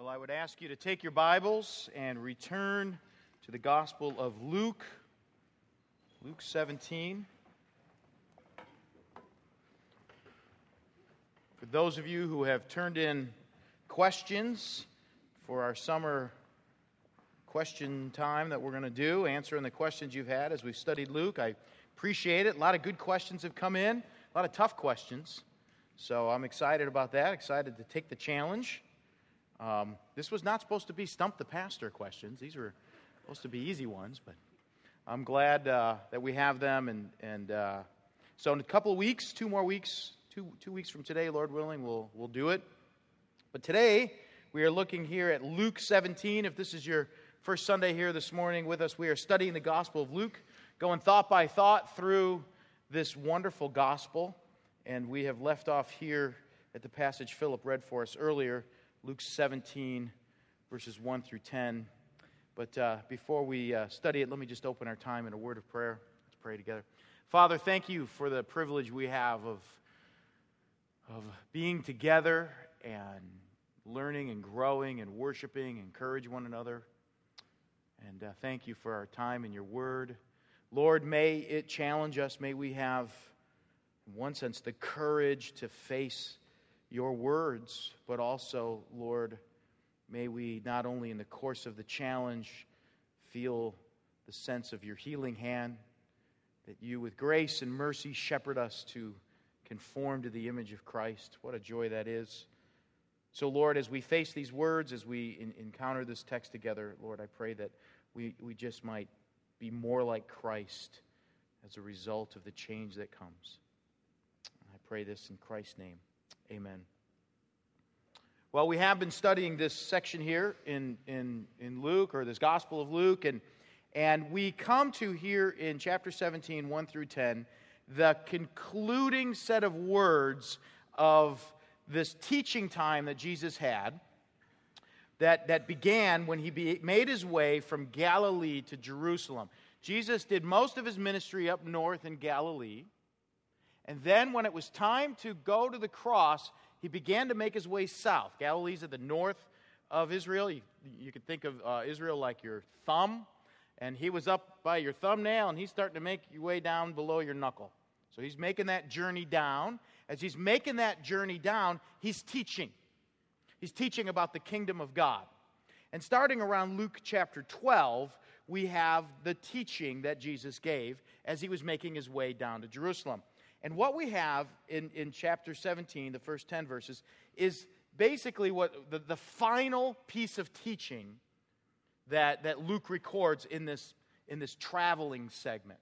Well, I would ask you to take your Bibles and return to the Gospel of Luke, Luke 17. For those of you who have turned in questions for our summer question time that we're going to do, answering the questions you've had as we've studied Luke, I appreciate it. A lot of good questions have come in, a lot of tough questions. So I'm excited about that, excited to take the challenge. Um, this was not supposed to be stump the pastor questions. These were supposed to be easy ones, but I'm glad uh, that we have them. And, and uh, so, in a couple of weeks, two more weeks, two, two weeks from today, Lord willing, we'll, we'll do it. But today, we are looking here at Luke 17. If this is your first Sunday here this morning with us, we are studying the Gospel of Luke, going thought by thought through this wonderful gospel. And we have left off here at the passage Philip read for us earlier Luke 17, verses 1 through 10. But uh, before we uh, study it, let me just open our time in a word of prayer. Let's pray together. Father, thank you for the privilege we have of, of being together and learning and growing and worshiping, encourage one another. And uh, thank you for our time in your word. Lord, may it challenge us. May we have, in one sense, the courage to face your words, but also, Lord, may we not only in the course of the challenge feel the sense of your healing hand, that you, with grace and mercy, shepherd us to conform to the image of Christ. What a joy that is. So, Lord, as we face these words, as we in, encounter this text together, Lord, I pray that we, we just might be more like Christ as a result of the change that comes. I pray this in Christ's name. Amen. Well, we have been studying this section here in, in, in Luke, or this Gospel of Luke, and, and we come to here in chapter 17, 1 through 10, the concluding set of words of this teaching time that Jesus had that, that began when he be, made his way from Galilee to Jerusalem. Jesus did most of his ministry up north in Galilee. And then, when it was time to go to the cross, he began to make his way south. Galilee's at the north of Israel. You, you could think of uh, Israel like your thumb. And he was up by your thumbnail, and he's starting to make your way down below your knuckle. So he's making that journey down. As he's making that journey down, he's teaching. He's teaching about the kingdom of God. And starting around Luke chapter 12, we have the teaching that Jesus gave as he was making his way down to Jerusalem. And what we have in, in chapter 17, the first 10 verses, is basically what the, the final piece of teaching that, that Luke records in this, in this traveling segment.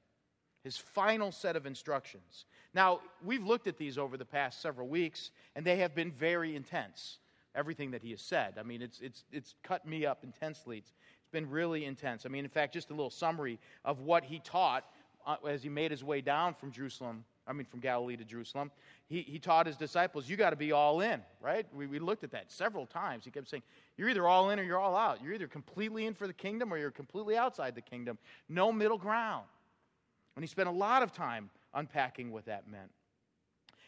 His final set of instructions. Now, we've looked at these over the past several weeks, and they have been very intense. Everything that he has said. I mean, it's, it's, it's cut me up intensely. It's, it's been really intense. I mean, in fact, just a little summary of what he taught uh, as he made his way down from Jerusalem I mean, from Galilee to Jerusalem, he, he taught his disciples, you got to be all in, right? We, we looked at that several times. He kept saying, you're either all in or you're all out. You're either completely in for the kingdom or you're completely outside the kingdom. No middle ground. And he spent a lot of time unpacking what that meant.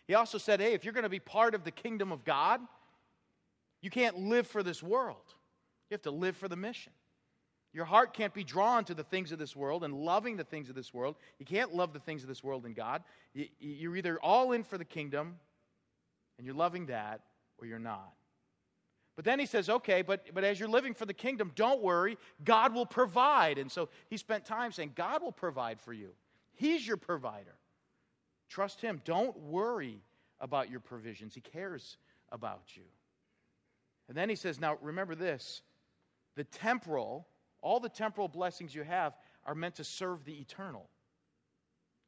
He also said, hey, if you're going to be part of the kingdom of God, you can't live for this world. You have to live for the mission. Your heart can't be drawn to the things of this world and loving the things of this world. You can't love the things of this world and God. You're either all in for the kingdom and you're loving that or you're not. But then he says, okay, but, but as you're living for the kingdom, don't worry. God will provide. And so he spent time saying, God will provide for you. He's your provider. Trust him. Don't worry about your provisions. He cares about you. And then he says, now remember this the temporal all the temporal blessings you have are meant to serve the eternal.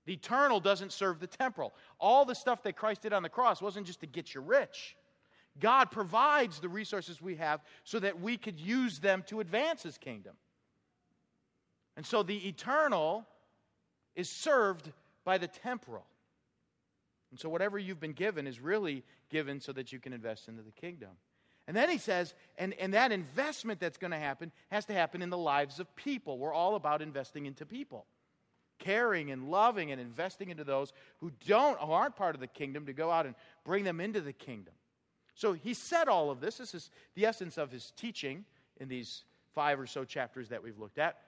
The eternal doesn't serve the temporal. All the stuff that Christ did on the cross wasn't just to get you rich. God provides the resources we have so that we could use them to advance His kingdom. And so the eternal is served by the temporal. And so whatever you've been given is really given so that you can invest into the kingdom. And then he says, and, and that investment that's going to happen has to happen in the lives of people. We're all about investing into people, caring and loving and investing into those who don't, who aren't part of the kingdom, to go out and bring them into the kingdom. So he said all of this. This is the essence of his teaching in these five or so chapters that we've looked at.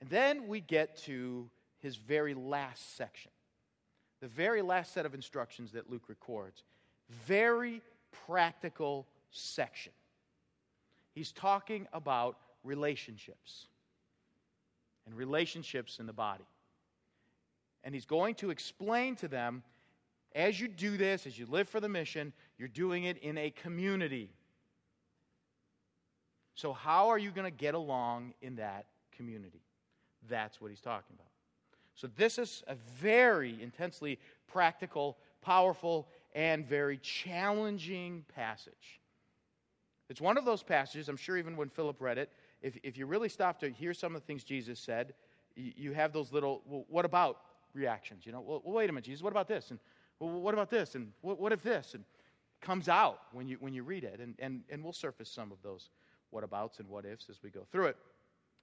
And then we get to his very last section, the very last set of instructions that Luke records. Very practical section. He's talking about relationships and relationships in the body. And he's going to explain to them as you do this, as you live for the mission, you're doing it in a community. So, how are you going to get along in that community? That's what he's talking about. So, this is a very intensely practical, powerful, and very challenging passage. It's one of those passages, I'm sure even when Philip read it, if, if you really stop to hear some of the things Jesus said, you, you have those little, well, what about reactions? You know, well, wait a minute, Jesus, what about this? And well, what about this? And what, what if this? And comes out when you, when you read it. And, and, and we'll surface some of those what abouts and what ifs as we go through it.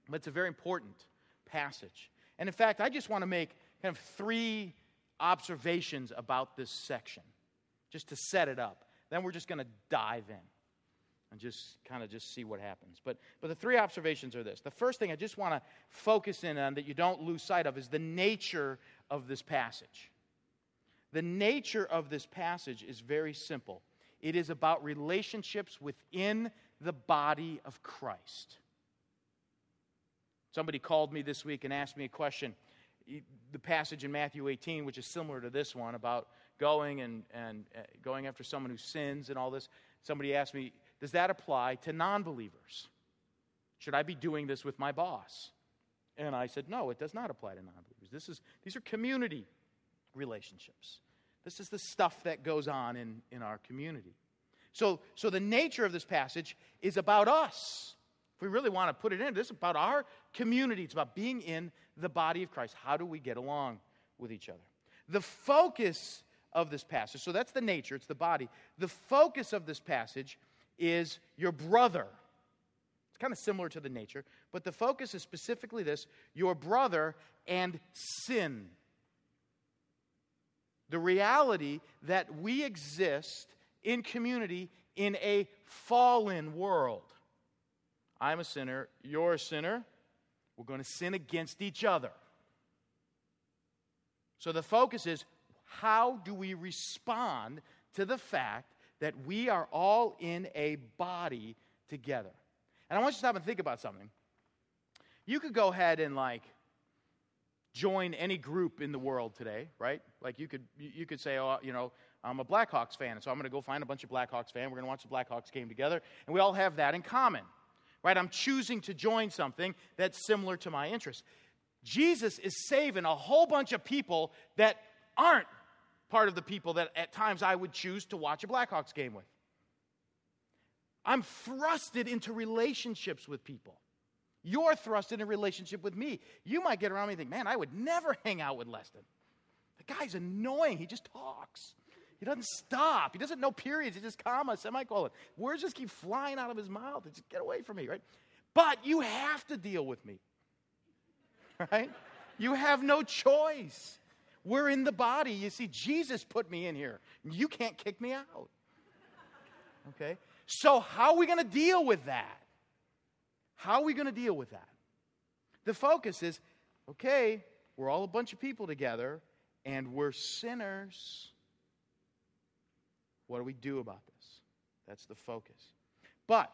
But it's a very important passage. And in fact, I just want to make kind of three observations about this section just to set it up. Then we're just going to dive in and just kind of just see what happens. But, but the three observations are this. The first thing I just want to focus in on that you don't lose sight of is the nature of this passage. The nature of this passage is very simple it is about relationships within the body of Christ. Somebody called me this week and asked me a question. The passage in Matthew 18, which is similar to this one about going and, and uh, going after someone who sins and all this. Somebody asked me, Does that apply to non believers? Should I be doing this with my boss? And I said, No, it does not apply to non believers. This is, these are community relationships. This is the stuff that goes on in, in our community. So, so the nature of this passage is about us. If we really want to put it in, this is about our community. It's about being in the body of Christ. How do we get along with each other? The focus of this passage, so that's the nature, it's the body. The focus of this passage is your brother. It's kind of similar to the nature, but the focus is specifically this your brother and sin the reality that we exist in community in a fallen world. I'm a sinner, you're a sinner. We're going to sin against each other. So the focus is how do we respond to the fact that we are all in a body together? And I want you to stop and think about something. You could go ahead and like join any group in the world today, right? Like you could you could say, oh, you know, I'm a Blackhawks fan, so I'm going to go find a bunch of Blackhawks fans. We're going to watch the Blackhawks game together, and we all have that in common, right? I'm choosing to join something that's similar to my interests. Jesus is saving a whole bunch of people that aren't part of the people that at times I would choose to watch a Blackhawks game with. I'm thrusted into relationships with people. You're thrust in a relationship with me. You might get around me and think, man, I would never hang out with Leston. The guy's annoying. He just talks. He doesn't stop. He doesn't know periods. He just comma, semicolon. Words just keep flying out of his mouth. Just get away from me, right? But you have to deal with me, right? You have no choice. We're in the body. You see, Jesus put me in here. You can't kick me out. Okay? So, how are we going to deal with that? How are we going to deal with that? The focus is okay, we're all a bunch of people together and we're sinners. What do we do about this? That's the focus. But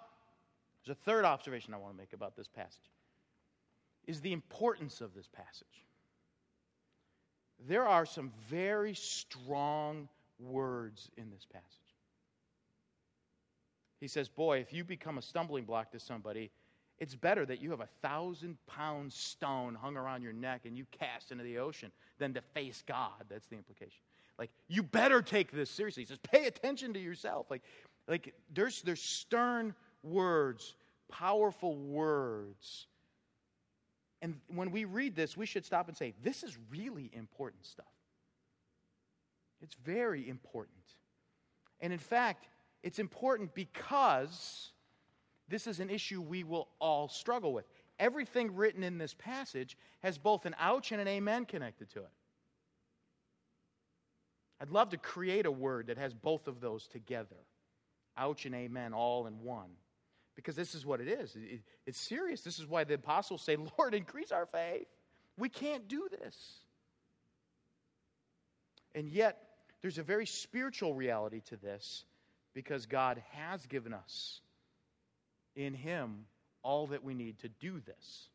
there's a third observation I want to make about this passage is the importance of this passage. There are some very strong words in this passage. He says, Boy, if you become a stumbling block to somebody, it's better that you have a thousand pound stone hung around your neck and you cast into the ocean than to face God. That's the implication. Like, you better take this seriously. He says, pay attention to yourself. Like, like there's, there's stern words, powerful words. And when we read this, we should stop and say, this is really important stuff. It's very important. And in fact, it's important because this is an issue we will all struggle with. Everything written in this passage has both an ouch and an amen connected to it. I'd love to create a word that has both of those together. Ouch and amen, all in one. Because this is what it is. It, it's serious. This is why the apostles say, Lord, increase our faith. We can't do this. And yet, there's a very spiritual reality to this because God has given us in Him all that we need to do this.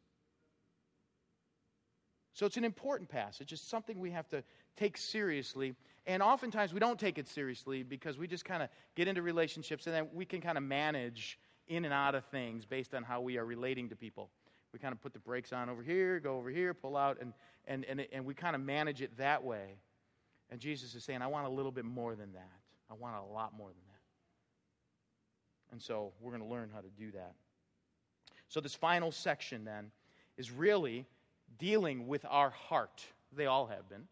So it's an important passage. It's something we have to take seriously. And oftentimes we don't take it seriously because we just kind of get into relationships and then we can kind of manage in and out of things based on how we are relating to people. We kind of put the brakes on over here, go over here, pull out, and, and, and, and we kind of manage it that way. And Jesus is saying, I want a little bit more than that. I want a lot more than that. And so we're going to learn how to do that. So, this final section then is really dealing with our heart. They all have been.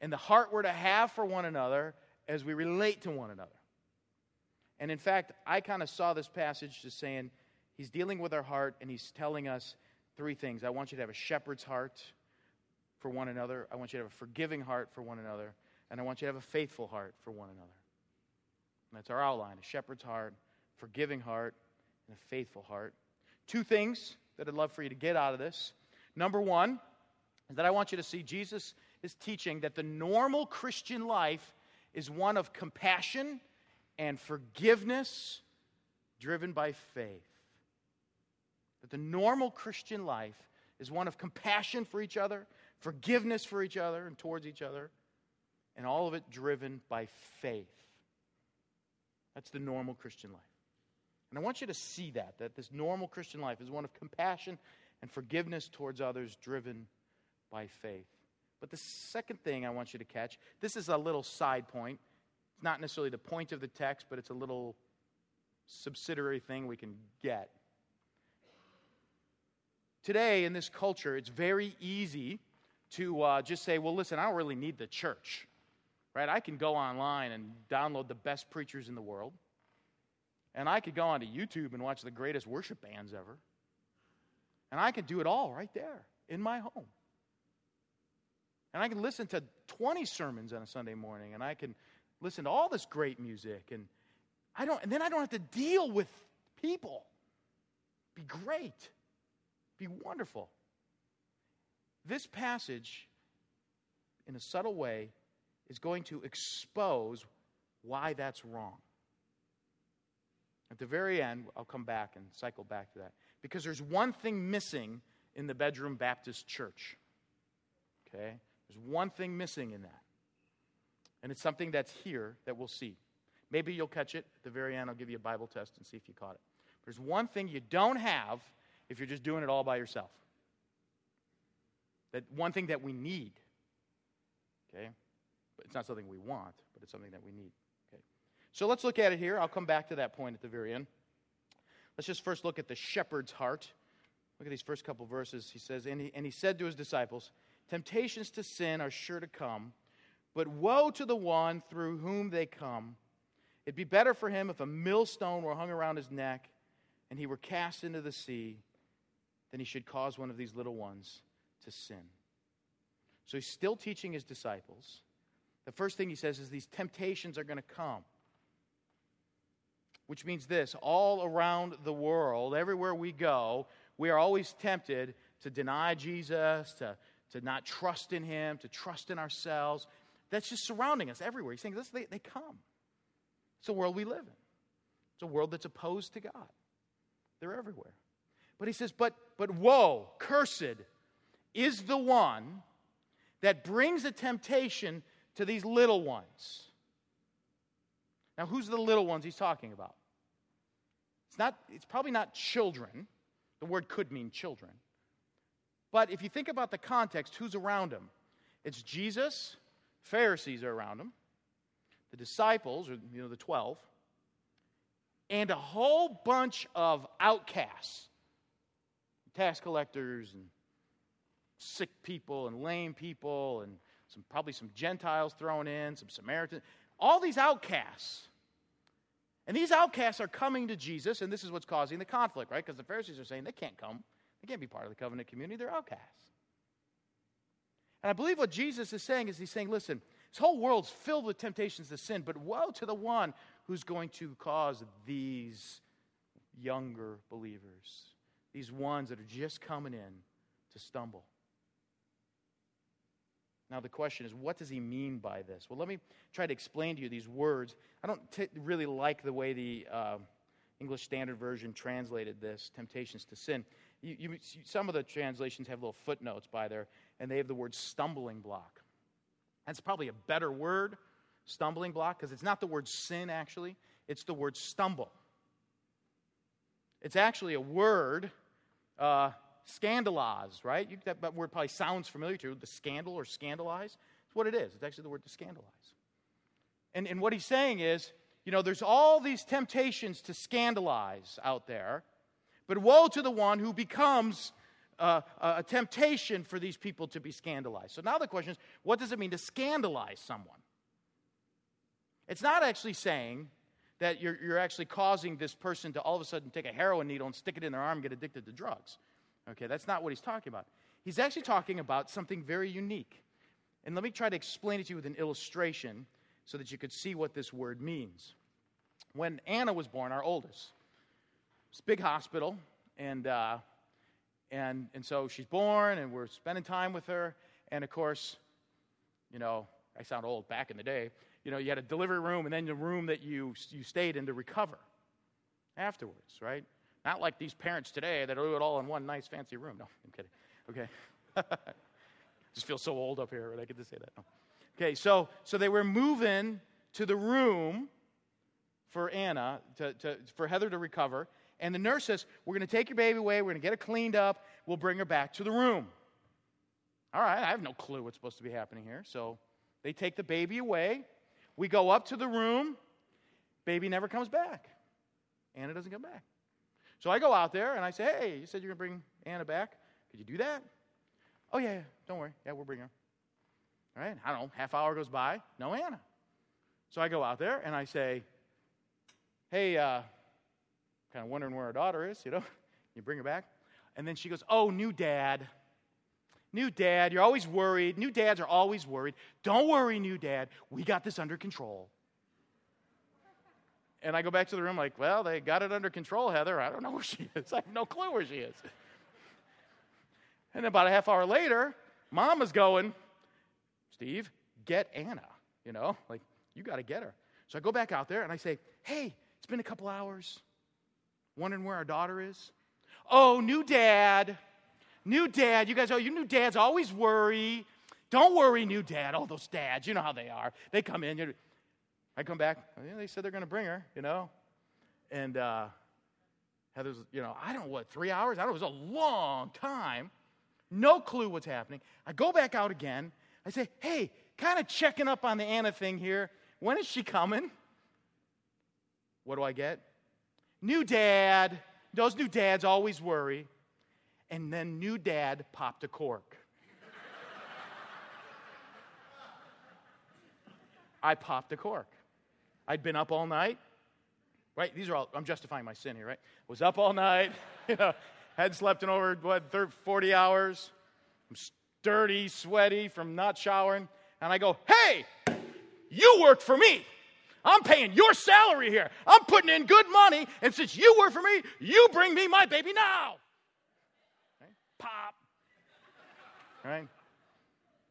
And the heart we're to have for one another as we relate to one another. And in fact, I kind of saw this passage just saying he's dealing with our heart and he's telling us three things. I want you to have a shepherd's heart for one another. I want you to have a forgiving heart for one another. And I want you to have a faithful heart for one another. And that's our outline a shepherd's heart, forgiving heart, and a faithful heart. Two things that I'd love for you to get out of this. Number one is that I want you to see Jesus is teaching that the normal Christian life is one of compassion and forgiveness driven by faith. That the normal Christian life is one of compassion for each other forgiveness for each other and towards each other, and all of it driven by faith. That's the normal Christian life. And I want you to see that, that this normal Christian life is one of compassion and forgiveness towards others driven by faith. But the second thing I want you to catch this is a little side point. Not necessarily the point of the text, but it's a little subsidiary thing we can get. Today, in this culture, it's very easy to uh, just say, well, listen, I don't really need the church, right? I can go online and download the best preachers in the world, and I could go onto YouTube and watch the greatest worship bands ever, and I can do it all right there in my home. And I can listen to 20 sermons on a Sunday morning, and I can listen to all this great music, and I don't, and then I don't have to deal with people. Be great, be wonderful. This passage, in a subtle way, is going to expose why that's wrong. At the very end, I'll come back and cycle back to that. Because there's one thing missing in the bedroom Baptist church. Okay? There's one thing missing in that. And it's something that's here that we'll see. Maybe you'll catch it at the very end. I'll give you a Bible test and see if you caught it. There's one thing you don't have if you're just doing it all by yourself. That one thing that we need. Okay? But it's not something we want, but it's something that we need. Okay. So let's look at it here. I'll come back to that point at the very end. Let's just first look at the shepherd's heart. Look at these first couple verses. He says, and he, and he said to his disciples, Temptations to sin are sure to come, but woe to the one through whom they come. It'd be better for him if a millstone were hung around his neck and he were cast into the sea than he should cause one of these little ones to sin. So he's still teaching his disciples. The first thing he says is these temptations are going to come. Which means this all around the world, everywhere we go, we are always tempted to deny Jesus, to, to not trust in him, to trust in ourselves. That's just surrounding us everywhere. He's saying this, they, they come. It's a world we live in. It's a world that's opposed to God. They're everywhere. But he says, but, but woe, cursed is the one that brings a temptation to these little ones. Now, who's the little ones he's talking about? It's, not, it's probably not children. The word could mean children. But if you think about the context, who's around him? It's Jesus, Pharisees are around him, the disciples, or you know, the 12, and a whole bunch of outcasts, tax collectors and sick people and lame people and some, probably some Gentiles thrown in, some Samaritans, all these outcasts. And these outcasts are coming to Jesus, and this is what's causing the conflict, right? Because the Pharisees are saying they can't come. They can't be part of the covenant community. They're outcasts. And I believe what Jesus is saying is he's saying, listen, This whole world's filled with temptations to sin, but woe to the one who's going to cause these younger believers, these ones that are just coming in, to stumble. Now, the question is, what does he mean by this? Well, let me try to explain to you these words. I don't t- really like the way the uh, English Standard Version translated this temptations to sin. You, you, some of the translations have little footnotes by there, and they have the word stumbling block. That's probably a better word, stumbling block, because it's not the word sin, actually, it's the word stumble. It's actually a word uh, scandalize, right? You, that, that word probably sounds familiar to you, the scandal or scandalize. It's what it is. It's actually the word to scandalize. And, and what he's saying is, you know, there's all these temptations to scandalize out there, but woe to the one who becomes uh, a temptation for these people to be scandalized. So now the question is, what does it mean to scandalize someone? It's not actually saying that you're, you're actually causing this person to all of a sudden take a heroin needle and stick it in their arm and get addicted to drugs. Okay, that's not what he's talking about. He's actually talking about something very unique. And let me try to explain it to you with an illustration so that you could see what this word means. When Anna was born, our oldest, it's a big hospital, and, uh, and, and so she's born, and we're spending time with her. And of course, you know, I sound old back in the day. You know, you had a delivery room and then the room that you, you stayed in to recover afterwards, right? Not like these parents today that do it all in one nice fancy room. No, I'm kidding. Okay. Just feel so old up here, right? I get to say that. No. Okay, so so they were moving to the room for Anna, to, to, for Heather to recover. And the nurse says, We're going to take your baby away. We're going to get her cleaned up. We'll bring her back to the room. All right, I have no clue what's supposed to be happening here. So they take the baby away. We go up to the room. Baby never comes back. Anna doesn't come back. So I go out there and I say, hey, you said you're going to bring Anna back. Could you do that? Oh, yeah, yeah, don't worry. Yeah, we'll bring her. All right, I don't know, half hour goes by, no Anna. So I go out there and I say, hey, uh, kind of wondering where our daughter is, you know? You bring her back? And then she goes, oh, new dad. New dad, you're always worried. New dads are always worried. Don't worry, new dad. We got this under control. And I go back to the room, like, well, they got it under control, Heather. I don't know where she is. I have no clue where she is. And about a half hour later, mom is going, Steve, get Anna. You know, like, you got to get her. So I go back out there and I say, hey, it's been a couple hours. Wondering where our daughter is? Oh, new dad. New dad. You guys, oh, you new dads always worry. Don't worry, new dad. All those dads, you know how they are. They come in. I come back, yeah, they said they're going to bring her, you know. And uh, Heather's, you know, I don't know what, three hours? I don't know, it was a long time. No clue what's happening. I go back out again. I say, hey, kind of checking up on the Anna thing here. When is she coming? What do I get? New dad. Those new dads always worry. And then new dad popped a cork. I popped a cork. I'd been up all night. Right? These are all, I'm justifying my sin here, right? Was up all night, you know, hadn't slept in over, what, 40 hours. I'm dirty, sweaty from not showering. And I go, hey, you work for me. I'm paying your salary here. I'm putting in good money. And since you work for me, you bring me my baby now. Right? Pop. Right?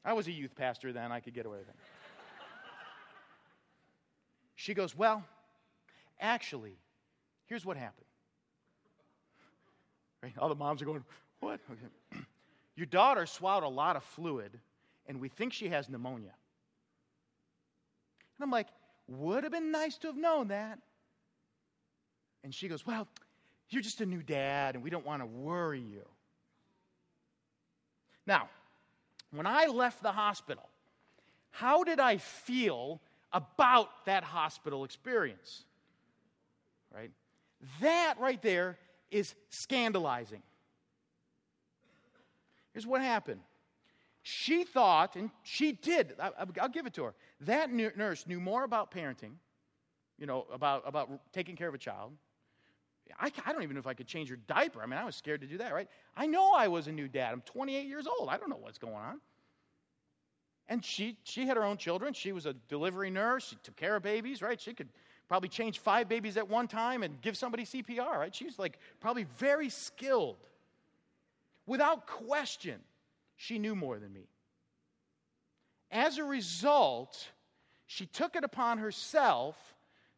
I was a youth pastor then. I could get away with it. She goes, Well, actually, here's what happened. Right? All the moms are going, What? Okay. Your daughter swallowed a lot of fluid, and we think she has pneumonia. And I'm like, Would have been nice to have known that. And she goes, Well, you're just a new dad, and we don't want to worry you. Now, when I left the hospital, how did I feel about that hospital experience. Right? That right there is scandalizing. Here's what happened. She thought, and she did, I, will give it to her. That nurse knew more about parenting, you know, about, about taking care of a child. I, I don't even know if I could change her diaper. I mean, I was scared to do that, right? I know I was a new dad. I'm 28 years old. I don't know what's going on. And she, she had her own children. She was a delivery nurse. She took care of babies, right? She could probably change five babies at one time and give somebody CPR, right? She's like probably very skilled. Without question, she knew more than me. As a result, she took it upon herself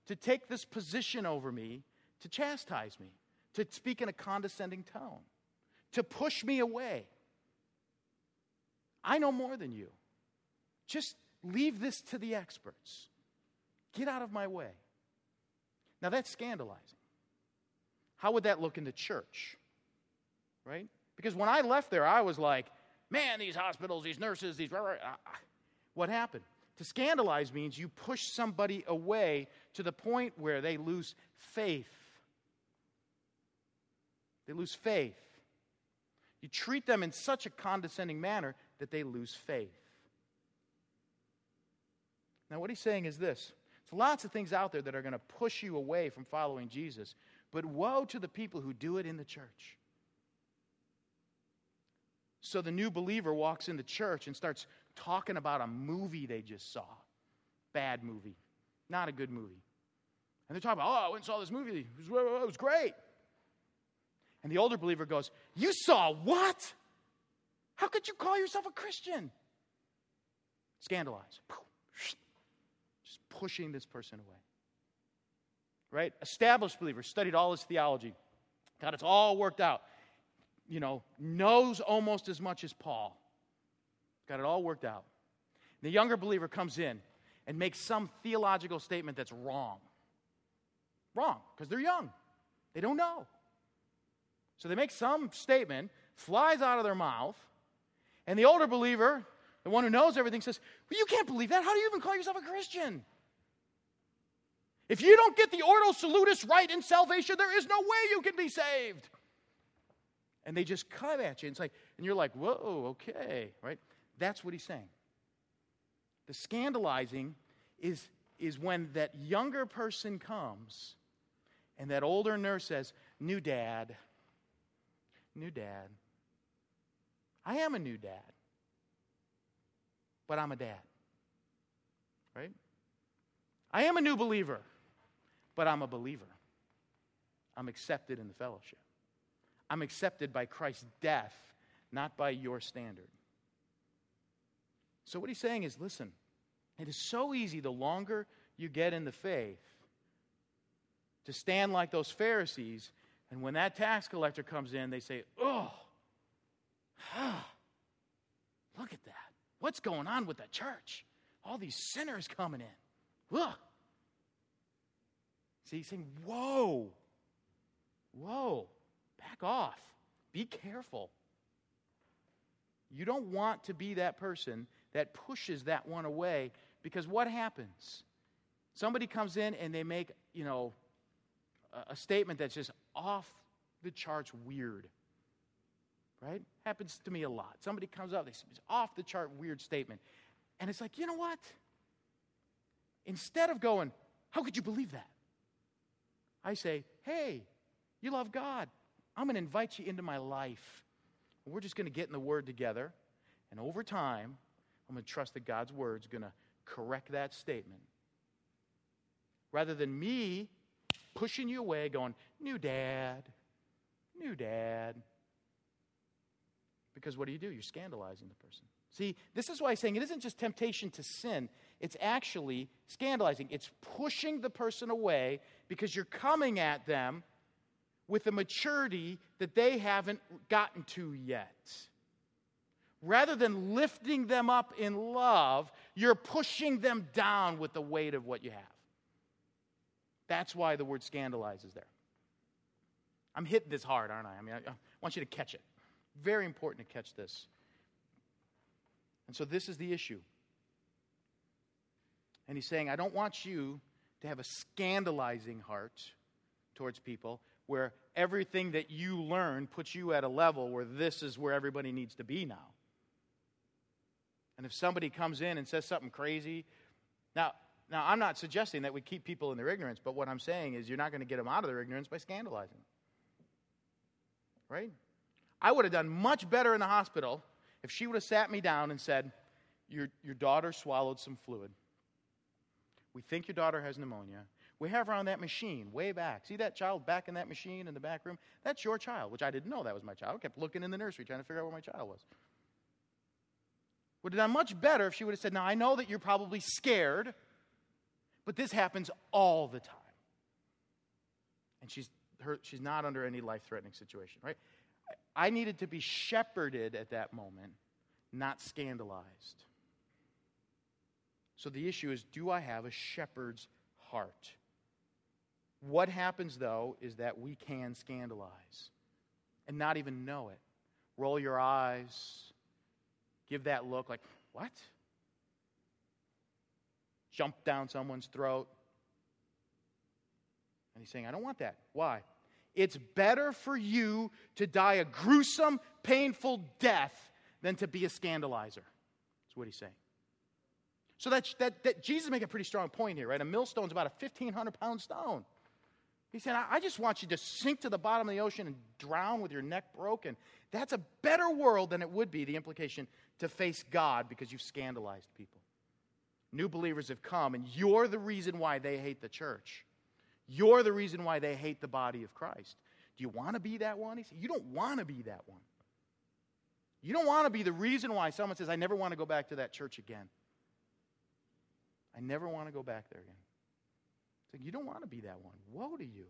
to take this position over me to chastise me, to speak in a condescending tone, to push me away. I know more than you. Just leave this to the experts. Get out of my way. Now, that's scandalizing. How would that look in the church? Right? Because when I left there, I was like, man, these hospitals, these nurses, these. Ah, ah. What happened? To scandalize means you push somebody away to the point where they lose faith. They lose faith. You treat them in such a condescending manner that they lose faith. Now, what he's saying is this there's lots of things out there that are going to push you away from following Jesus, but woe to the people who do it in the church. So the new believer walks into church and starts talking about a movie they just saw. Bad movie. Not a good movie. And they're talking about, oh, I went and saw this movie. It was, great. And the older believer goes, You saw what? How could you call yourself a Christian? Scandalize. Just pushing this person away. Right? Established believer, studied all his theology, got it all worked out. You know, knows almost as much as Paul. Got it all worked out. The younger believer comes in and makes some theological statement that's wrong. Wrong, because they're young. They don't know. So they make some statement, flies out of their mouth, and the older believer, the one who knows everything, says, well, You can't believe that. How do you even call yourself a Christian? If you don't get the Ordo Salutis right in salvation, there is no way you can be saved. And they just come at you and say, and you're like, whoa, okay, right? That's what he's saying. The scandalizing is, is when that younger person comes and that older nurse says, New dad, new dad. I am a new dad, but I'm a dad. Right? I am a new believer, but I'm a believer. I'm accepted in the fellowship. I'm accepted by Christ's death, not by your standard. So, what he's saying is listen, it is so easy the longer you get in the faith to stand like those Pharisees. And when that tax collector comes in, they say, Oh, look at that. What's going on with the church? All these sinners coming in. Ugh. See, he's saying, Whoa, whoa, back off. Be careful. You don't want to be that person that pushes that one away because what happens? Somebody comes in and they make, you know, a, a statement that's just off the charts weird. Right? Happens to me a lot. Somebody comes up, they say, it's off the chart weird statement. And it's like, you know what? Instead of going, how could you believe that? I say, hey, you love God. I'm going to invite you into my life. We're just going to get in the Word together. And over time, I'm going to trust that God's word is going to correct that statement. Rather than me pushing you away, going, new dad, new dad. Because what do you do? You're scandalizing the person. See, this is why I'm saying it isn't just temptation to sin, it's actually scandalizing. It's pushing the person away because you're coming at them with a maturity that they haven't gotten to yet rather than lifting them up in love, you're pushing them down with the weight of what you have. That's why the word scandalize is there. I'm hitting this hard, aren't I? I mean, I, I want you to catch it. Very important to catch this. And so, this is the issue. And he's saying, I don't want you to have a scandalizing heart towards people where everything that you learn puts you at a level where this is where everybody needs to be now. And if somebody comes in and says something crazy, now, now I'm not suggesting that we keep people in their ignorance, but what I'm saying is you're not going to get them out of their ignorance by scandalizing. Right? I would have done much better in the hospital if she would have sat me down and said, your, your daughter swallowed some fluid. We think your daughter has pneumonia. We have her on that machine way back. See that child back in that machine in the back room? That's your child, which I didn't know that was my child. I kept looking in the nursery trying to figure out where my child was. Would have done much better if she would have said, Now, I know that you're probably scared, but this happens all the time. And she's, her, she's not under any life threatening situation, right? I needed to be shepherded at that moment, not scandalized. So the issue is do I have a shepherd's heart? What happens, though, is that we can scandalize and not even know it. Roll your eyes, give that look like, what? Jump down someone's throat. And he's saying, I don't want that. Why? It's better for you to die a gruesome, painful death than to be a scandalizer. That's what he's saying. So that, that, that Jesus make a pretty strong point here, right? A millstone's about a 1,500 pound stone. He said, I, just want you to sink to the bottom of the ocean and drown with your neck broken. That's a better world than it would be, the implication, to face God because you've scandalized people. New believers have come, and you're the reason why they hate the church. You're the reason why they hate the body of Christ. Do you want to be that one? He said, You don't want to be that one. You don't want to be the reason why someone says, I never want to go back to that church again. I never want to go back there again. You don't want to be that one. Woe to you.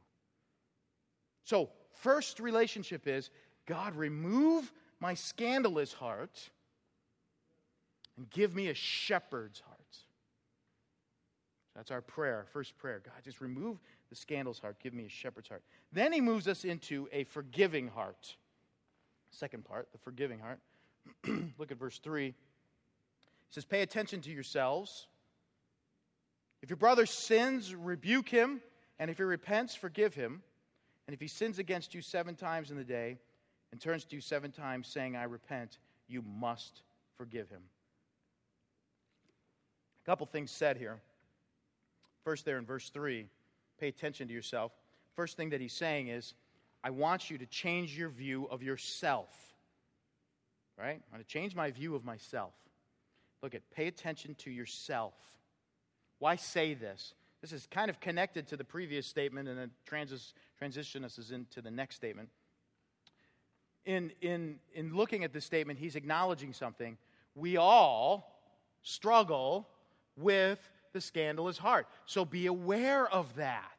So, first relationship is God, remove my scandalous heart and give me a shepherd's heart. That's our prayer, first prayer. God, just remove the scandalous heart, give me a shepherd's heart. Then he moves us into a forgiving heart. Second part, the forgiving heart. Look at verse 3. He says, Pay attention to yourselves. If your brother sins, rebuke him, and if he repents, forgive him. And if he sins against you seven times in the day and turns to you seven times saying, I repent, you must forgive him. A couple things said here. First, there in verse 3, pay attention to yourself. First thing that he's saying is, I want you to change your view of yourself. Right? I want to change my view of myself. Look at, pay attention to yourself. Why say this? This is kind of connected to the previous statement and then transis, transition us into the next statement. In, in, in looking at this statement, he's acknowledging something. We all struggle with the scandalous heart. So be aware of that.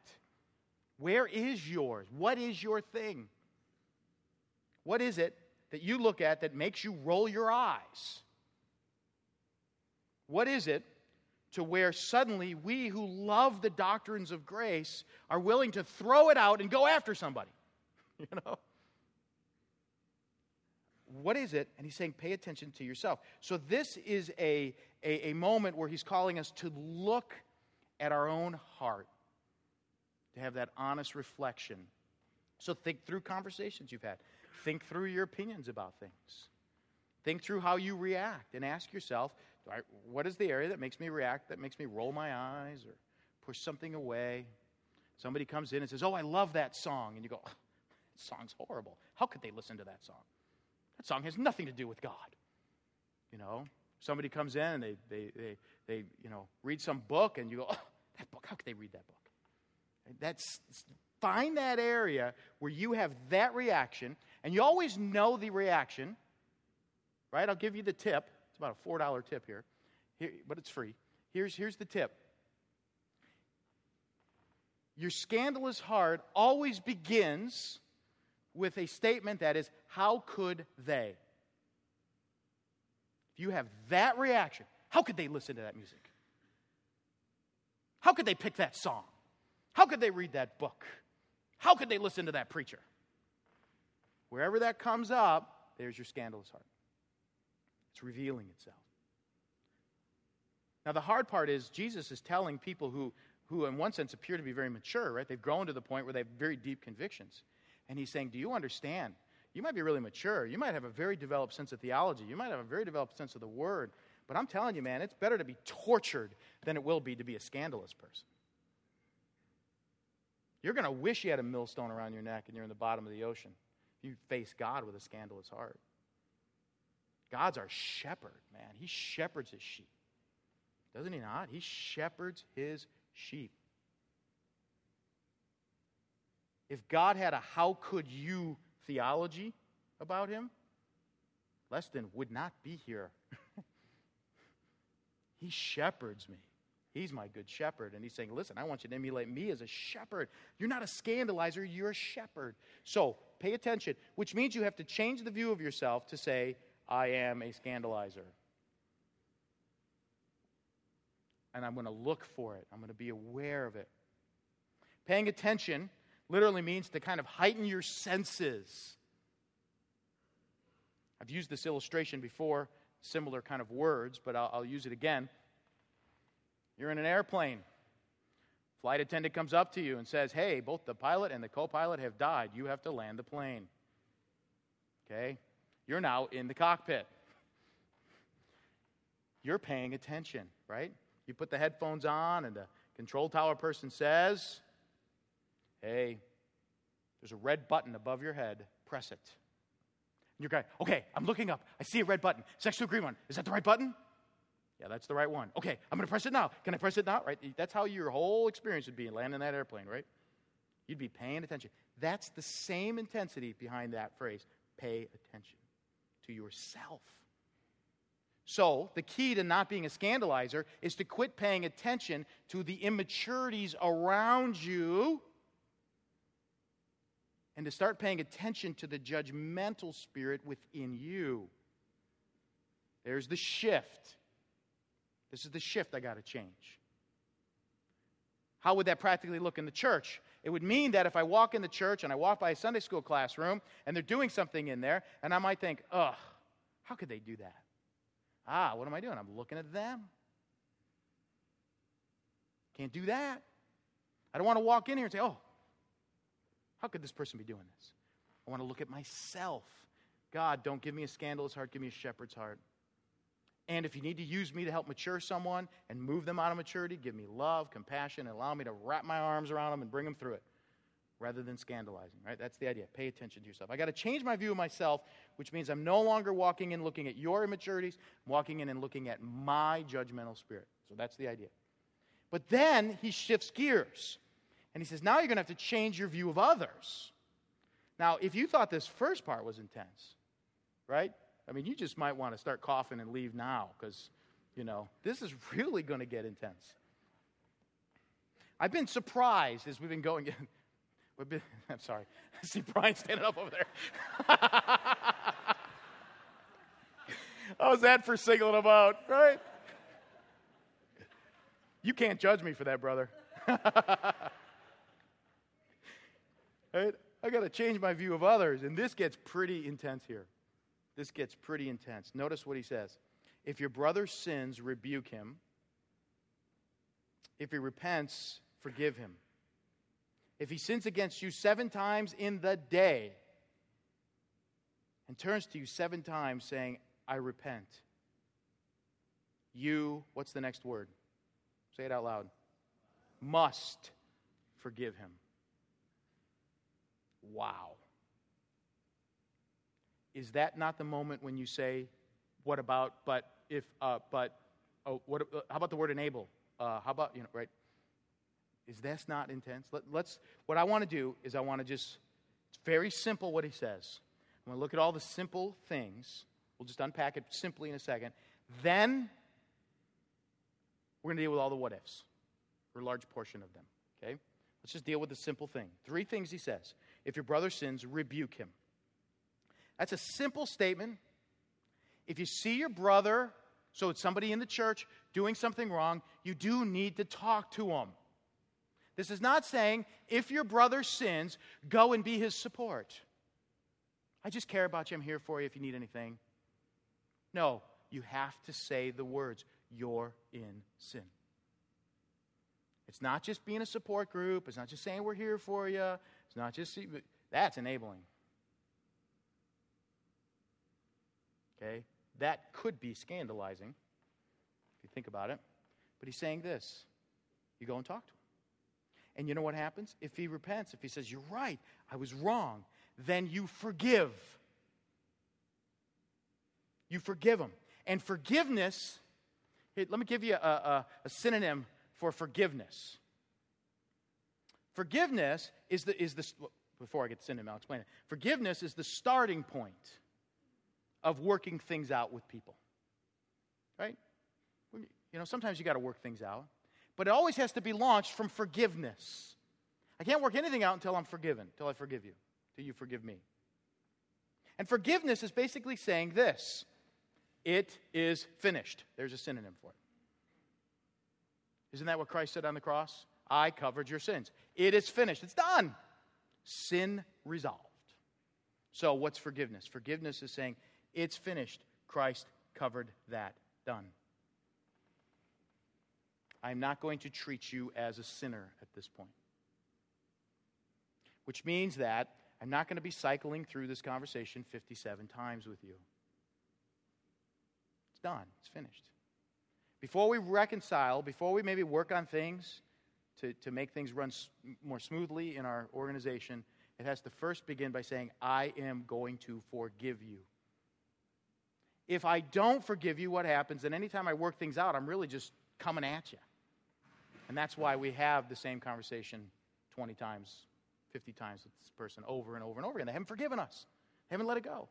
Where is yours? What is your thing? What is it that you look at that makes you roll your eyes? What is it to where suddenly we who love the doctrines of grace are willing to throw it out and go after somebody? You know? What is it? And he's saying, pay attention to yourself. So, this is a, a, a moment where he's calling us to look at our own heart, to have that honest reflection. So, think through conversations you've had, think through your opinions about things, think through how you react, and ask yourself, what is the area that makes me react, that makes me roll my eyes or push something away? Somebody comes in and says, Oh, I love that song. And you go, That song's horrible. How could they listen to that song? That song has nothing to do with God. You know, somebody comes in and they, they, they, they you know, read some book and you go, oh, that book, how could they read that book? That's, find that area where you have that reaction, and you always know the reaction, right? I'll give you the tip. It's about a $4 tip here, here but it's free. Here's, here's the tip. Your scandalous heart always begins with a statement that is, How could they? If you have that reaction, how could they listen to that music? How could they pick that song? How could they read that book? How could they listen to that preacher? Wherever that comes up, there's your scandalous heart. It's revealing itself. Now, the hard part is Jesus is telling people who, who, in one sense, appear to be very mature, right? They've grown to the point where they have very deep convictions. And he's saying, Do you understand? You might be really mature. You might have a very developed sense of theology. You might have a very developed sense of the word. But I'm telling you, man, it's better to be tortured than it will be to be a scandalous person. You're going to wish you had a millstone around your neck and you're in the bottom of the ocean. You face God with a scandalous heart. God's our shepherd, man. He shepherds his sheep. Doesn't he not? He shepherds his sheep. If God had a how could you theology about him, Leston would not be here. he shepherds me. He's my good shepherd. And he's saying, Listen, I want you to emulate me as a shepherd. You're not a scandalizer, you're a shepherd. So pay attention, which means you have to change the view of yourself to say, I am a scandalizer. And I'm going to look for it, I'm going to be aware of it. Paying attention literally means to kind of heighten your senses. I've used this illustration before, similar kind of words, but I'll, I'll use it again. You're in an airplane. Flight attendant comes up to you and says, Hey, both the pilot and the co pilot have died. You have to land the plane. Okay? You're now in the cockpit. You're paying attention, right? You put the headphones on, and the control tower person says, Hey, there's a red button above your head. Press it. And you're going, Okay, I'm looking up. I see a red button. It's next to a green one. Is that the right button? Yeah, that's the right one. Okay, I'm going to press it now. Can I press it now? Right? That's how your whole experience would be landing that airplane, right? You'd be paying attention. That's the same intensity behind that phrase. Pay attention to yourself. So, the key to not being a scandalizer is to quit paying attention to the immaturities around you and to start paying attention to the judgmental spirit within you. There's the shift. This is the shift I got to change. How would that practically look in the church? It would mean that if I walk in the church and I walk by a Sunday school classroom and they're doing something in there, and I might think, ugh, how could they do that? Ah, what am I doing? I'm looking at them. Can't do that. I don't want to walk in here and say, oh, how could this person be doing this? I want to look at myself. God, don't give me a scandalous heart, give me a shepherd's heart. And if you need to use me to help mature someone and move them out of maturity, give me love, compassion, and allow me to wrap my arms around them and bring them through it rather than scandalizing, right? That's the idea. Pay attention to yourself. I got to change my view of myself, which means I'm no longer walking in looking at your immaturities, I'm walking in and looking at my judgmental spirit. So that's the idea. But then he shifts gears and he says, now you're going to have to change your view of others. Now, if you thought this first part was intense, right? I mean, you just might want to start coughing and leave now because, you know, this is really going to get intense. I've been surprised as we've been going. We've been, I'm sorry. I see Brian standing up over there. How's that for singling him out, right? You can't judge me for that, brother. right? I got to change my view of others, and this gets pretty intense here. This gets pretty intense. Notice what he says. If your brother sins, rebuke him. If he repents, forgive him. If he sins against you seven times in the day and turns to you seven times saying, I repent, you, what's the next word? Say it out loud. Must forgive him. Wow. Is that not the moment when you say, what about, but if, uh, but, oh, what, uh, how about the word enable? Uh, how about, you know, right? Is this not intense? Let, let's, what I want to do is I want to just, it's very simple what he says. I'm going to look at all the simple things. We'll just unpack it simply in a second. Then we're going to deal with all the what ifs, or a large portion of them. Okay? Let's just deal with the simple thing. Three things he says. If your brother sins, rebuke him. That's a simple statement. If you see your brother, so it's somebody in the church, doing something wrong, you do need to talk to him. This is not saying if your brother sins, go and be his support. I just care about you. I'm here for you if you need anything. No, you have to say the words, you're in sin. It's not just being a support group. It's not just saying we're here for you. It's not just, that's enabling. Okay? That could be scandalizing if you think about it. But he's saying this you go and talk to him. And you know what happens? If he repents, if he says, You're right, I was wrong, then you forgive. You forgive him. And forgiveness, let me give you a, a, a synonym for forgiveness. Forgiveness is the, is the, before I get to synonym, I'll explain it. Forgiveness is the starting point of working things out with people. Right? You know, sometimes you got to work things out, but it always has to be launched from forgiveness. I can't work anything out until I'm forgiven, until I forgive you, until you forgive me. And forgiveness is basically saying this it is finished. There's a synonym for it. Isn't that what Christ said on the cross? I covered your sins. It is finished. It's done. Sin resolved. So, what's forgiveness? Forgiveness is saying, it's finished. Christ covered that. Done. I'm not going to treat you as a sinner at this point. Which means that I'm not going to be cycling through this conversation 57 times with you. It's done, it's finished. Before we reconcile, before we maybe work on things to, to make things run more smoothly in our organization, it has to first begin by saying, I am going to forgive you. If I don't forgive you, what happens? And anytime I work things out, I'm really just coming at you. And that's why we have the same conversation 20 times, 50 times with this person over and over and over again. They haven't forgiven us, they haven't let it go.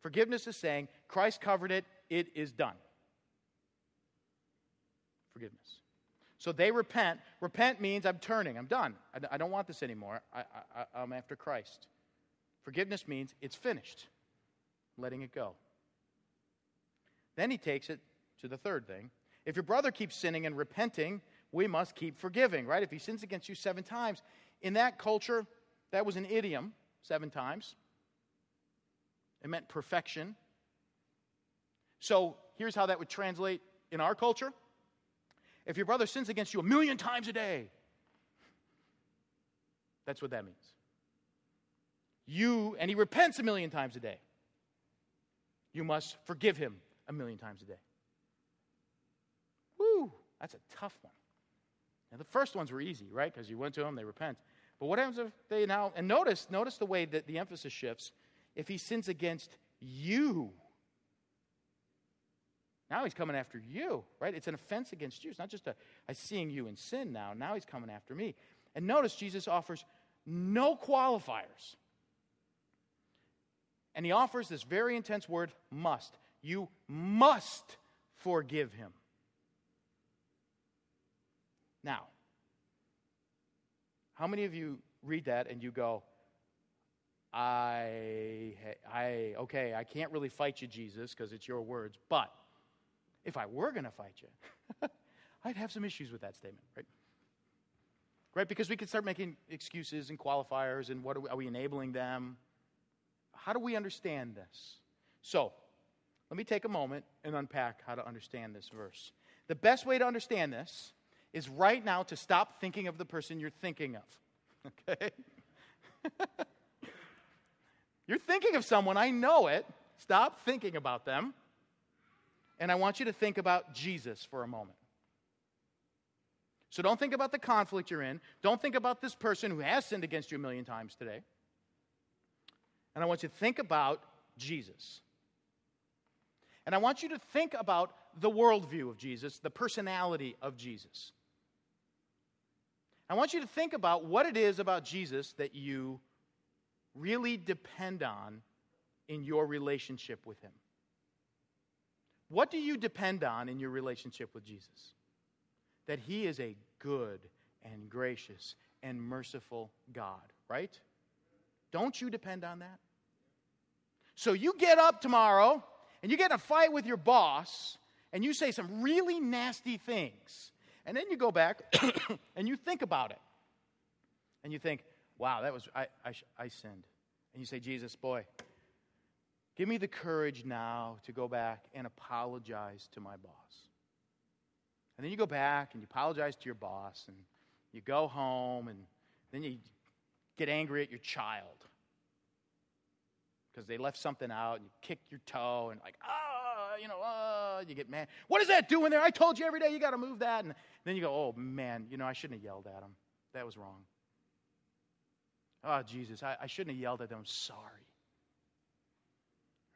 Forgiveness is saying, Christ covered it, it is done. Forgiveness. So they repent. Repent means I'm turning, I'm done. I, don't want this anymore. I, I, I'm after Christ. Forgiveness means it's finished, letting it go. Then he takes it to the third thing. If your brother keeps sinning and repenting, we must keep forgiving, right? If he sins against you seven times, in that culture, that was an idiom, seven times. It meant perfection. So here's how that would translate in our culture. If your brother sins against you a million times a day, that's what that means. You, and he repents a million times a day, you must forgive him a million times a day. Woo, that's a tough one. Now, the first ones were easy, right? Because you went to them, they repent. But what happens if they now, and notice, notice the way that the emphasis shifts. If he sins against you, now he's coming after you, right? It's an offense against you. It's not just a, a seeing you in sin now. Now he's coming after me. And notice Jesus offers no qualifiers. And he offers this very intense word, must. You must forgive him. Now, how many of you read that and you go, I, I, okay, I can't really fight you, Jesus, because it's your words, but if I were going to fight you, I'd have some issues with that statement, right? Right? Because we could start making excuses and qualifiers and what are we, are we enabling them? How do we understand this? So, let me take a moment and unpack how to understand this verse. The best way to understand this is right now to stop thinking of the person you're thinking of. Okay? you're thinking of someone, I know it. Stop thinking about them. And I want you to think about Jesus for a moment. So don't think about the conflict you're in. Don't think about this person who has sinned against you a million times today. And I want you to think about Jesus. And I want you to think about the worldview of Jesus, the personality of Jesus. I want you to think about what it is about Jesus that you really depend on in your relationship with Him. What do you depend on in your relationship with Jesus? That He is a good and gracious and merciful God, right? Don't you depend on that? So you get up tomorrow and you get in a fight with your boss and you say some really nasty things and then you go back and you think about it. And you think, wow, that was, I, I, I sinned. And you say, Jesus, boy, give me the courage now to go back and apologize to my boss. And then you go back and you apologize to your boss and you go home and then you get angry at your child because they left something out and you kick your toe and like, ah, you know, ah, you get mad. What is that doing there? I told you every day you got to move that. And then you go, oh man, you know, I shouldn't have yelled at him. That was wrong. Oh, Jesus, I, I shouldn't have yelled at them. I'm sorry.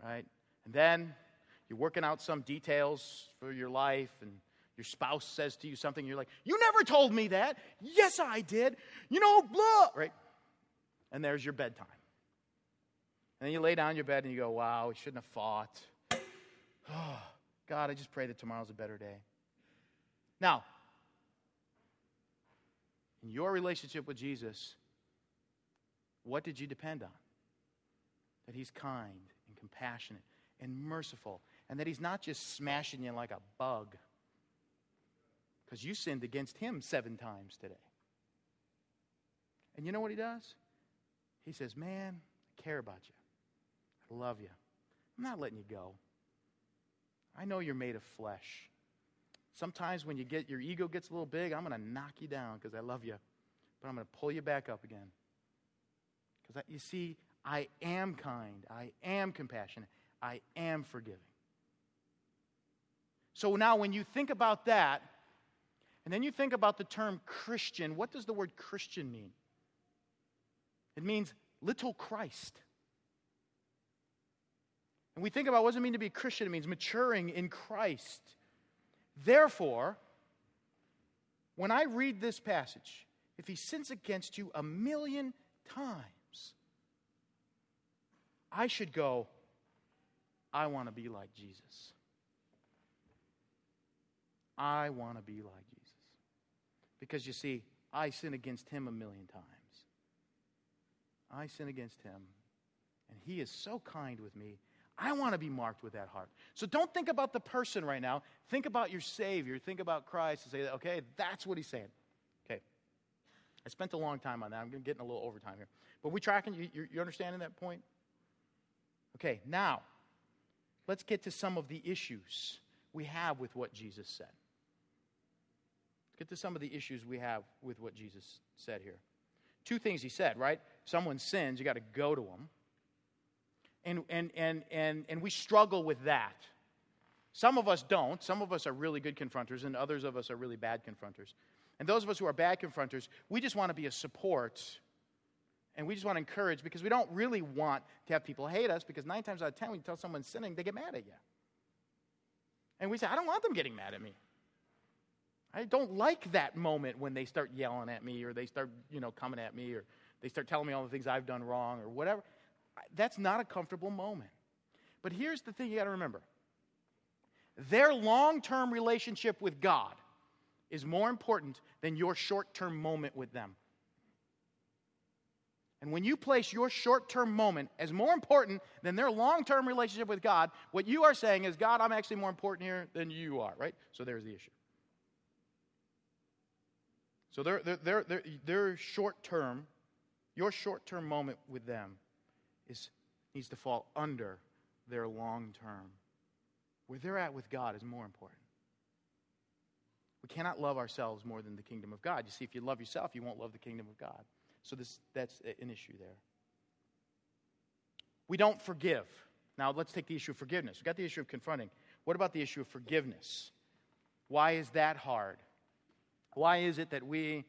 Right? And then you're working out some details for your life, and your spouse says to you something, you're like, You never told me that. Yes, I did. You know, blah, right? And there's your bedtime. And then you lay down in your bed and you go, Wow, we shouldn't have fought. Oh, God, I just pray that tomorrow's a better day. Now, in your relationship with Jesus, what did you depend on? That He's kind and compassionate and merciful, and that He's not just smashing you like a bug because you sinned against Him seven times today. And you know what He does? He says, Man, I care about you. Love you. I'm not letting you go. I know you're made of flesh. Sometimes when you get your ego gets a little big, I'm going to knock you down because I love you. But I'm going to pull you back up again. Because you see, I am kind. I am compassionate. I am forgiving. So now, when you think about that, and then you think about the term Christian, what does the word Christian mean? It means little Christ. And we think about what does it mean to be a Christian? It means maturing in Christ. Therefore, when I read this passage, if he sins against you a million times, I should go, I want to be like Jesus. I want to be like Jesus. Because you see, I sin against him a million times. I sin against him, and he is so kind with me I want to be marked with that heart. So don't think about the person right now. Think about your Savior. Think about Christ and say, okay, that's what he's saying. Okay. I spent a long time on that. I'm getting a little overtime here. But we tracking? You, you, you understanding that point? Okay, now, let's get to some of the issues we have with what Jesus said. Let's get to some of the issues we have with what Jesus said here. Two things he said, right? Someone sins, you got to go to them and, and, and, and, and we struggle with that. Some of us don't. Some of us are really good confronters, and others of us are really bad confronters. And those of us who are bad confronters, we just want to be a support and we just want to encourage because we don't really want to have people hate us because nine times out of ten, when you tell someone sinning, they get mad at you. And we say, I don't want them getting mad at me. I don't like that moment when they start yelling at me or they start, you know, coming at me or they start telling me all the things I've done wrong or whatever that's not a comfortable moment. But here's the thing you got to remember their long term relationship with God is more important than your short term moment with them. And when you place your short term moment as more important than their long term relationship with God, what you are saying is, God, I'm actually more important here than you are, right? So there's the issue. So their, their, their, their short term, your short term moment with them is, needs to fall under their long term. Where they're at with God is more important. We cannot love ourselves more than the kingdom of God. You see, if you love yourself, you won't love the kingdom of God. So this, that's an issue there. We don't forgive. Now, let's take the issue of forgiveness. We've got the issue of confronting. What about the issue of forgiveness? Why is that hard? Why is it that we,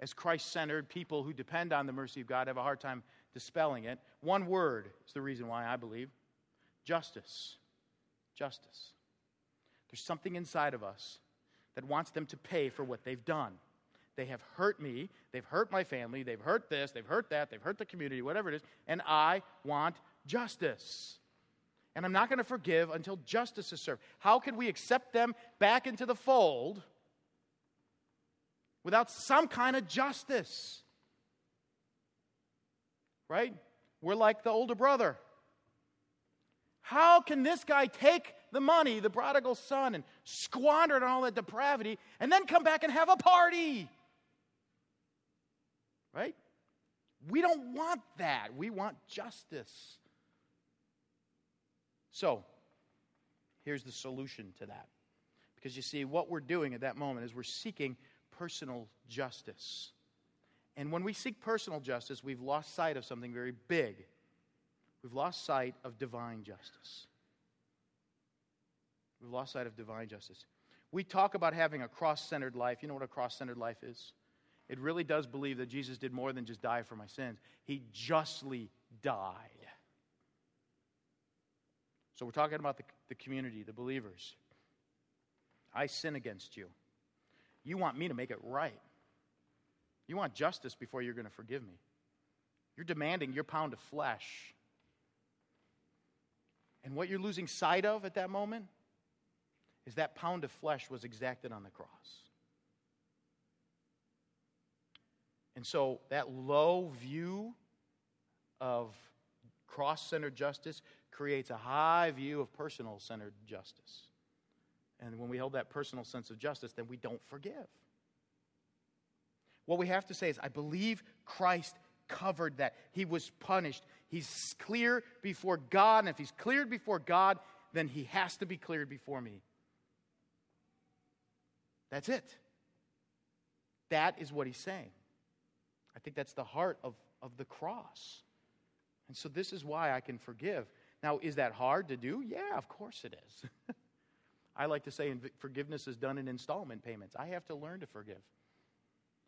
as Christ centered people who depend on the mercy of God, have a hard time dispelling it. One word is the reason why I believe justice. Justice. There's something inside of us that wants them to pay for what they've done. They have hurt me, they've hurt my family, they've hurt this, they've hurt that, they've hurt the community, whatever it is, and I want justice. And I'm not going to forgive until justice is served. How can we accept them back into the fold without some kind of justice? Right? We're like the older brother. How can this guy take the money, the prodigal son, and squander it on all that depravity, and then come back and have a party? Right? We don't want that. We want justice. So, here's the solution to that. Because you see, what we're doing at that moment is we're seeking personal justice. And when we seek personal justice, we've lost sight of something very big. We've lost sight of divine justice. We've lost sight of divine justice. We talk about having a cross centered life. You know what a cross centered life is? It really does believe that Jesus did more than just die for my sins, He justly died. So we're talking about the, the community, the believers. I sin against you. You want me to make it right. You want justice before you're going to forgive me. You're demanding your pound of flesh. And what you're losing sight of at that moment is that pound of flesh was exacted on the cross. And so that low view of cross centered justice creates a high view of personal centered justice. And when we hold that personal sense of justice, then we don't forgive. What we have to say is, I believe Christ covered that. He was punished. He's clear before God. And if he's cleared before God, then he has to be cleared before me. That's it. That is what he's saying. I think that's the heart of, of the cross. And so this is why I can forgive. Now, is that hard to do? Yeah, of course it is. I like to say forgiveness is done in installment payments. I have to learn to forgive.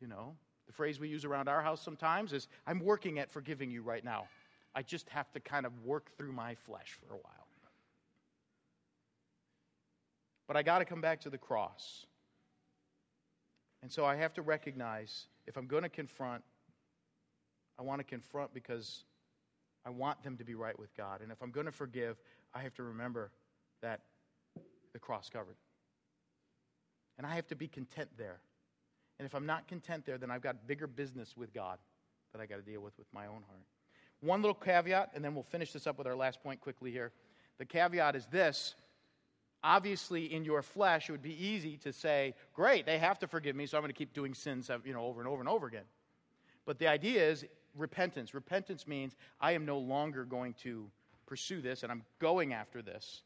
You know, the phrase we use around our house sometimes is I'm working at forgiving you right now. I just have to kind of work through my flesh for a while. But I got to come back to the cross. And so I have to recognize if I'm going to confront, I want to confront because I want them to be right with God. And if I'm going to forgive, I have to remember that the cross covered. And I have to be content there. And if I'm not content there, then I've got bigger business with God that I got to deal with with my own heart. One little caveat, and then we'll finish this up with our last point quickly here. The caveat is this obviously in your flesh it would be easy to say great they have to forgive me so i'm going to keep doing sins uh, you know over and over and over again but the idea is repentance repentance means i am no longer going to pursue this and i'm going after this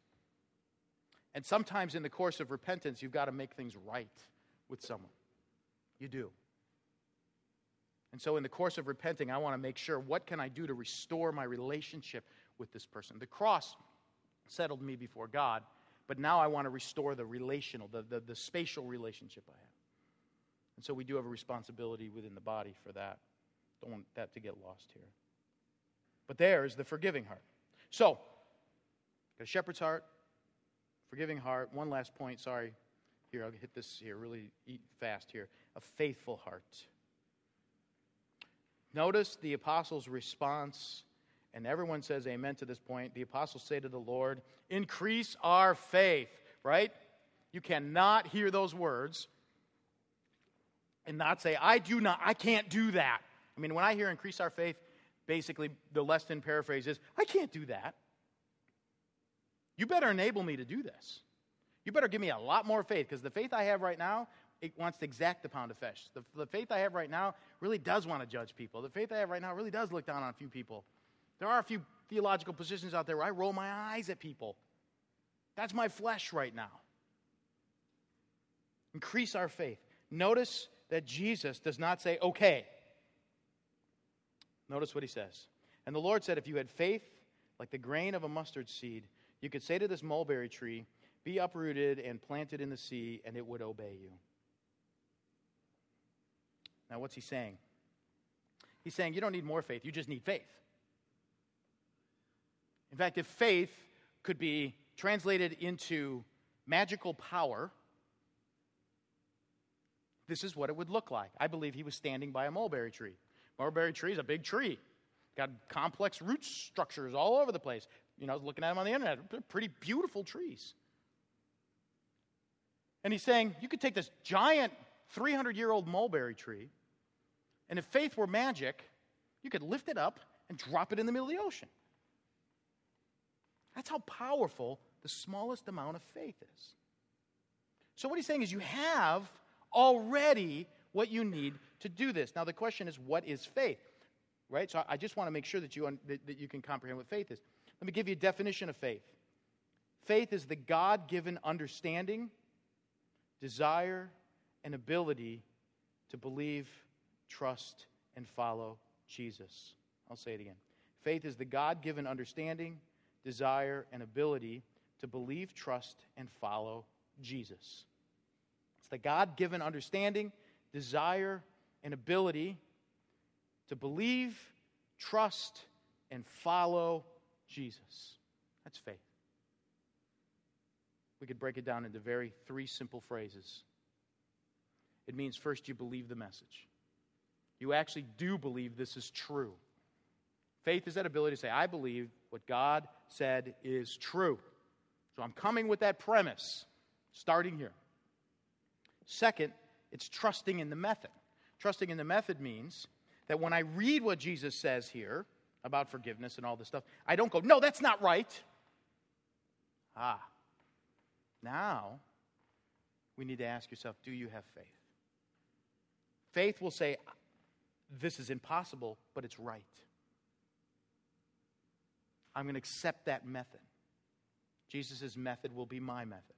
and sometimes in the course of repentance, you've got to make things right with someone. You do. And so, in the course of repenting, I want to make sure what can I do to restore my relationship with this person? The cross settled me before God, but now I want to restore the relational, the, the, the spatial relationship I have. And so, we do have a responsibility within the body for that. Don't want that to get lost here. But there's the forgiving heart. So, got a shepherd's heart, Forgiving heart. One last point, sorry. Here, I'll hit this here really fast here. A faithful heart. Notice the apostles' response, and everyone says amen to this point. The apostles say to the Lord, Increase our faith, right? You cannot hear those words and not say, I do not, I can't do that. I mean, when I hear increase our faith, basically the Leston paraphrase is, I can't do that. You better enable me to do this. You better give me a lot more faith because the faith I have right now, it wants to exact the pound of flesh. The, the faith I have right now really does want to judge people. The faith I have right now really does look down on a few people. There are a few theological positions out there where I roll my eyes at people. That's my flesh right now. Increase our faith. Notice that Jesus does not say, okay. Notice what he says. And the Lord said, if you had faith like the grain of a mustard seed, you could say to this mulberry tree, Be uprooted and planted in the sea, and it would obey you. Now, what's he saying? He's saying you don't need more faith, you just need faith. In fact, if faith could be translated into magical power, this is what it would look like. I believe he was standing by a mulberry tree. Mulberry tree is a big tree, got complex root structures all over the place. You know, I was looking at them on the internet. They're pretty beautiful trees. And he's saying, you could take this giant 300 year old mulberry tree, and if faith were magic, you could lift it up and drop it in the middle of the ocean. That's how powerful the smallest amount of faith is. So, what he's saying is, you have already what you need to do this. Now, the question is, what is faith? Right? So, I just want to make sure that you, that, that you can comprehend what faith is. Let me give you a definition of faith faith is the God given understanding, desire, and ability to believe, trust, and follow Jesus. I'll say it again. Faith is the God given understanding, desire, and ability to believe, trust, and follow Jesus. It's the God given understanding, desire, and ability to believe, trust, and follow Jesus. That's faith. we could break it down into very three simple phrases. It means first you believe the message. You actually do believe this is true. Faith is that ability to say, I believe what God said is true. So I'm coming with that premise, starting here. Second, it's trusting in the method. Trusting in the method means that when I read what Jesus says here about forgiveness and all this stuff, I don't go, no, that's not right. Ah, now we need to ask yourself, do you have faith? Faith will say, this is impossible, but it's right. I'm going to accept that method. Jesus' method will be my method.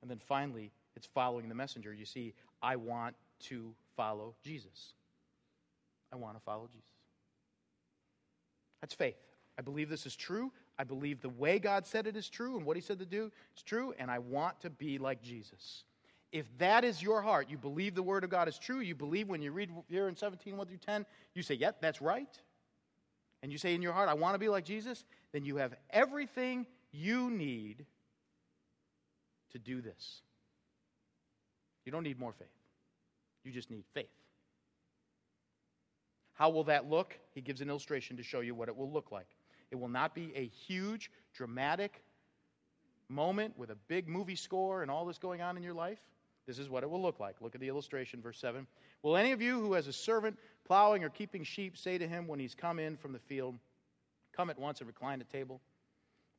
And then finally, it's following the messenger. You see, I want to follow Jesus. I want to follow Jesus. That's faith. I believe this is true. I believe the way God said it is true and what He said to do is true, and I want to be like Jesus. If that is your heart, you believe the Word of God is true, you believe when you read here in 17, 1 through 10, you say, Yep, that's right. And you say in your heart, I want to be like Jesus, then you have everything you need to do this. You don't need more faith, you just need faith. How will that look? He gives an illustration to show you what it will look like. It will not be a huge, dramatic moment with a big movie score and all this going on in your life. This is what it will look like. Look at the illustration, verse 7. Will any of you who has a servant plowing or keeping sheep say to him when he's come in from the field, Come at once and recline at table?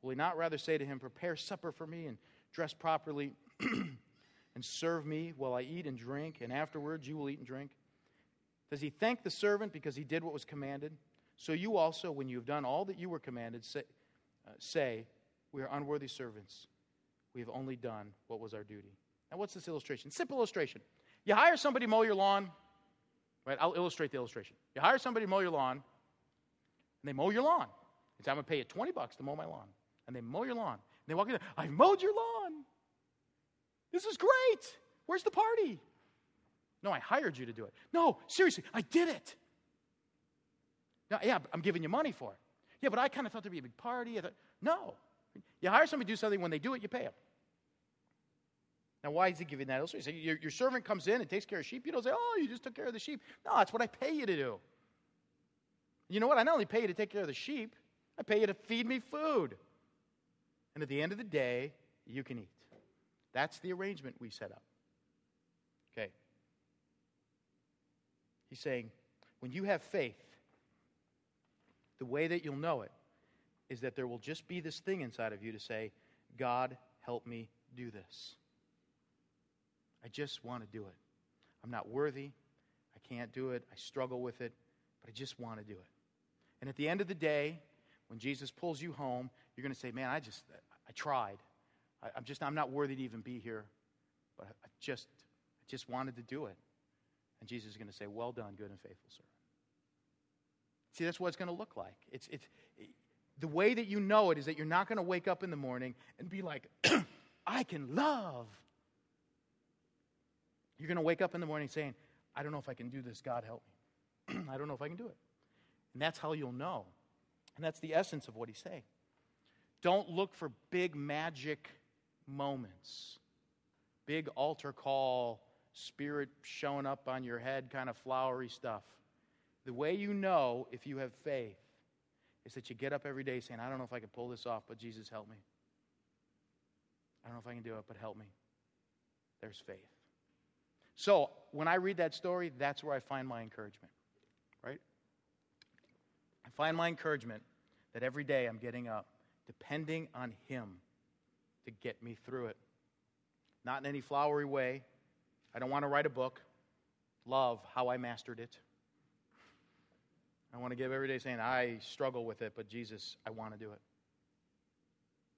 Will he not rather say to him, Prepare supper for me and dress properly and serve me while I eat and drink, and afterwards you will eat and drink? Does he thank the servant because he did what was commanded? So you also, when you have done all that you were commanded, say, uh, say We are unworthy servants. We have only done what was our duty. Now, what's this illustration? Simple illustration. You hire somebody to mow your lawn, right? I'll illustrate the illustration. You hire somebody to mow your lawn, and they mow your lawn. It's, I'm going to pay you 20 bucks to mow my lawn. And they mow your lawn. And they walk in, I've mowed your lawn. This is great. Where's the party? No, I hired you to do it. No, seriously, I did it. Now, yeah, I'm giving you money for it. Yeah, but I kind of thought there'd be a big party. I thought, no. You hire somebody to do something, when they do it, you pay them. Now, why is he giving that illustration? So your, your servant comes in and takes care of sheep. You don't say, oh, you just took care of the sheep. No, that's what I pay you to do. You know what? I not only pay you to take care of the sheep, I pay you to feed me food. And at the end of the day, you can eat. That's the arrangement we set up. Okay. He's saying, when you have faith, the way that you'll know it is that there will just be this thing inside of you to say, God, help me do this. I just want to do it. I'm not worthy. I can't do it. I struggle with it, but I just want to do it. And at the end of the day, when Jesus pulls you home, you're going to say, Man, I just, I tried. I, am just, I'm not worthy to even be here, but I just, I just wanted to do it. And Jesus is going to say, Well done, good and faithful servant. See, that's what it's going to look like. It's, it's, the way that you know it is that you're not going to wake up in the morning and be like, I can love. You're going to wake up in the morning saying, I don't know if I can do this. God help me. I don't know if I can do it. And that's how you'll know. And that's the essence of what he's saying. Don't look for big magic moments, big altar call, spirit showing up on your head kind of flowery stuff. The way you know if you have faith is that you get up every day saying, I don't know if I can pull this off, but Jesus, help me. I don't know if I can do it, but help me. There's faith. So when I read that story, that's where I find my encouragement, right? I find my encouragement that every day I'm getting up depending on Him to get me through it. Not in any flowery way. I don't want to write a book. Love how I mastered it. I want to give every day saying, I struggle with it, but Jesus, I want to do it.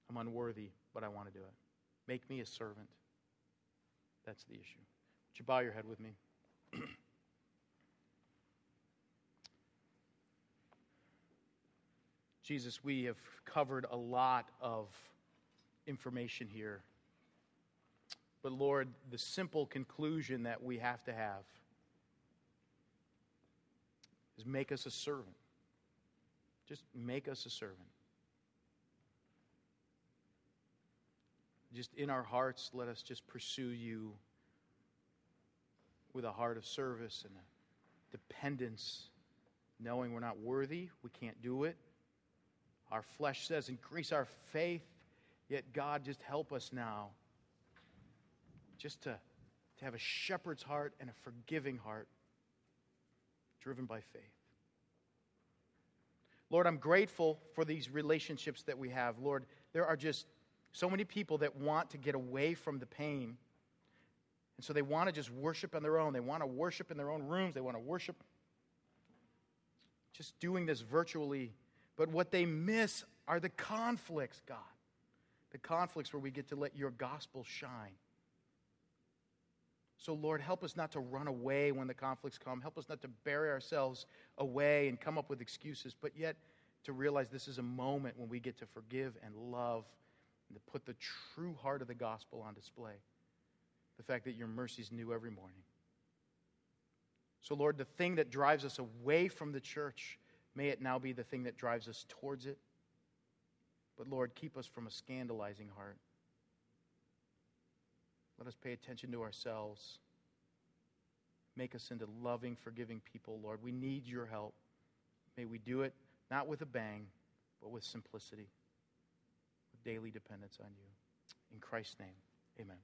I'm unworthy, but I want to do it. Make me a servant. That's the issue. You bow your head with me? Jesus, we have covered a lot of information here. But Lord, the simple conclusion that we have to have is make us a servant. Just make us a servant. just in our hearts, let us just pursue you with a heart of service and a dependence, knowing we're not worthy, we can't do it. Our flesh says, increase our faith, yet God, just help us now. Just to, to have a shepherd's heart and a forgiving heart, driven by faith. Lord, I'm grateful for these relationships that we have. Lord, there are just so many people that want to get away from the pain. And so they want to just worship on their own. They want to worship in their own rooms. They want to worship just doing this virtually. But what they miss are the conflicts, God. The conflicts where we get to let your gospel shine. So, Lord, help us not to run away when the conflicts come. Help us not to bury ourselves away and come up with excuses, but yet to realize this is a moment when we get to forgive and love and to put the true heart of the gospel on display. The fact that your mercies new every morning. So, Lord, the thing that drives us away from the church, may it now be the thing that drives us towards it. But, Lord, keep us from a scandalizing heart. Let us pay attention to ourselves. Make us into loving, forgiving people, Lord. We need your help. May we do it not with a bang, but with simplicity, with daily dependence on you. In Christ's name, amen.